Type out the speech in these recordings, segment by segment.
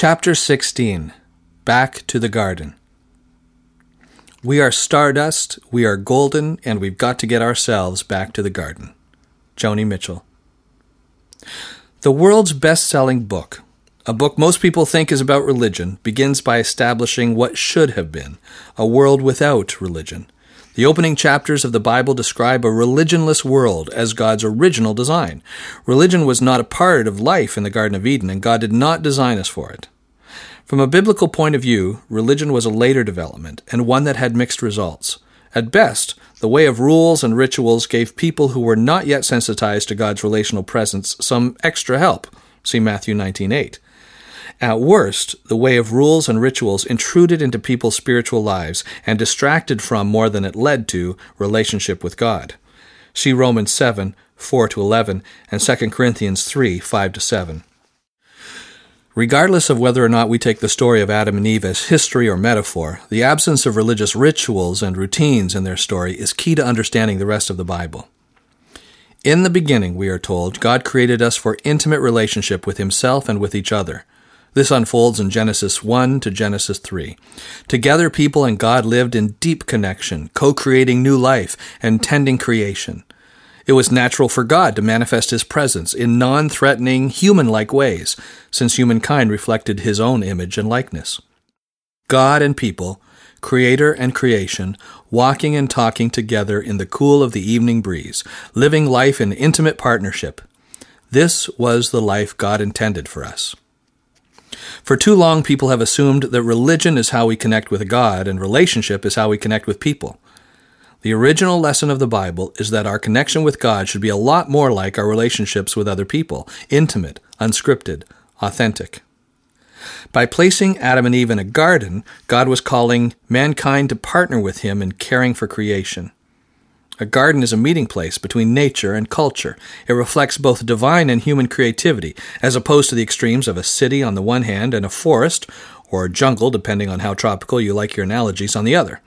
Chapter 16 Back to the Garden. We are stardust, we are golden, and we've got to get ourselves back to the garden. Joni Mitchell. The world's best selling book, a book most people think is about religion, begins by establishing what should have been a world without religion. The opening chapters of the Bible describe a religionless world as God's original design. Religion was not a part of life in the Garden of Eden, and God did not design us for it. From a biblical point of view, religion was a later development, and one that had mixed results. At best, the way of rules and rituals gave people who were not yet sensitized to God's relational presence some extra help. See Matthew 19:8. At worst, the way of rules and rituals intruded into people's spiritual lives and distracted from more than it led to relationship with God. See Romans 7, 4 to 11, and 2 Corinthians 3, 5 to 7. Regardless of whether or not we take the story of Adam and Eve as history or metaphor, the absence of religious rituals and routines in their story is key to understanding the rest of the Bible. In the beginning, we are told, God created us for intimate relationship with Himself and with each other. This unfolds in Genesis 1 to Genesis 3. Together, people and God lived in deep connection, co creating new life and tending creation. It was natural for God to manifest His presence in non threatening, human like ways, since humankind reflected His own image and likeness. God and people, Creator and creation, walking and talking together in the cool of the evening breeze, living life in intimate partnership. This was the life God intended for us. For too long, people have assumed that religion is how we connect with God and relationship is how we connect with people. The original lesson of the Bible is that our connection with God should be a lot more like our relationships with other people intimate, unscripted, authentic. By placing Adam and Eve in a garden, God was calling mankind to partner with Him in caring for creation. A garden is a meeting place between nature and culture. It reflects both divine and human creativity, as opposed to the extremes of a city on the one hand and a forest, or jungle, depending on how tropical you like your analogies, on the other.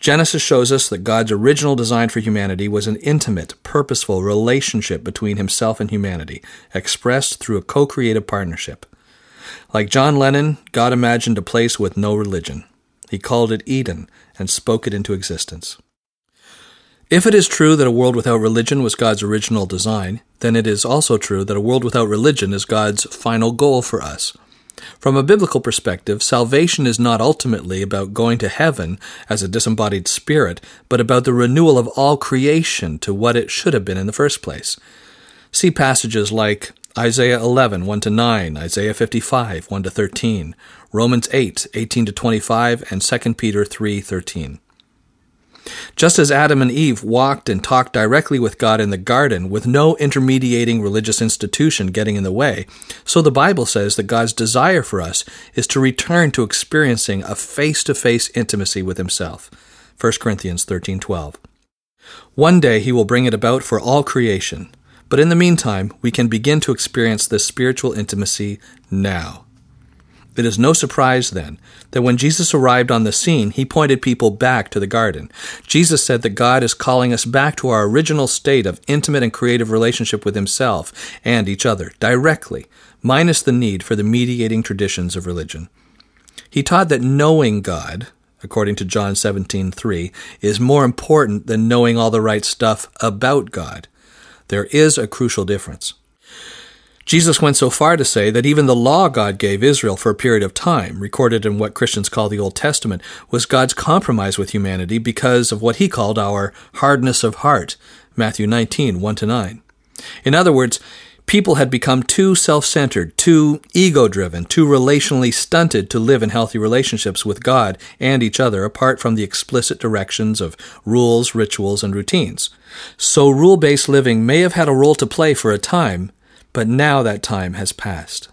Genesis shows us that God's original design for humanity was an intimate, purposeful relationship between himself and humanity, expressed through a co creative partnership. Like John Lennon, God imagined a place with no religion. He called it Eden and spoke it into existence. If it is true that a world without religion was God's original design, then it is also true that a world without religion is God's final goal for us. From a biblical perspective, salvation is not ultimately about going to heaven as a disembodied spirit, but about the renewal of all creation to what it should have been in the first place. See passages like Isaiah 11, 1 to 9, Isaiah 55, 1 to 13, Romans 8, 18 to 25, and 2 Peter 3, 13. Just as Adam and Eve walked and talked directly with God in the garden with no intermediating religious institution getting in the way, so the Bible says that God's desire for us is to return to experiencing a face-to-face intimacy with himself. 1 Corinthians 13:12. One day he will bring it about for all creation, but in the meantime, we can begin to experience this spiritual intimacy now. It is no surprise, then, that when Jesus arrived on the scene, he pointed people back to the garden. Jesus said that God is calling us back to our original state of intimate and creative relationship with himself and each other, directly, minus the need for the mediating traditions of religion. He taught that knowing God, according to John 17:3, is more important than knowing all the right stuff about God. There is a crucial difference. Jesus went so far to say that even the law God gave Israel for a period of time, recorded in what Christians call the Old Testament, was God's compromise with humanity because of what he called our hardness of heart. Matthew 19, 1 to 9. In other words, people had become too self centered, too ego driven, too relationally stunted to live in healthy relationships with God and each other apart from the explicit directions of rules, rituals, and routines. So rule based living may have had a role to play for a time, but now that time has passed.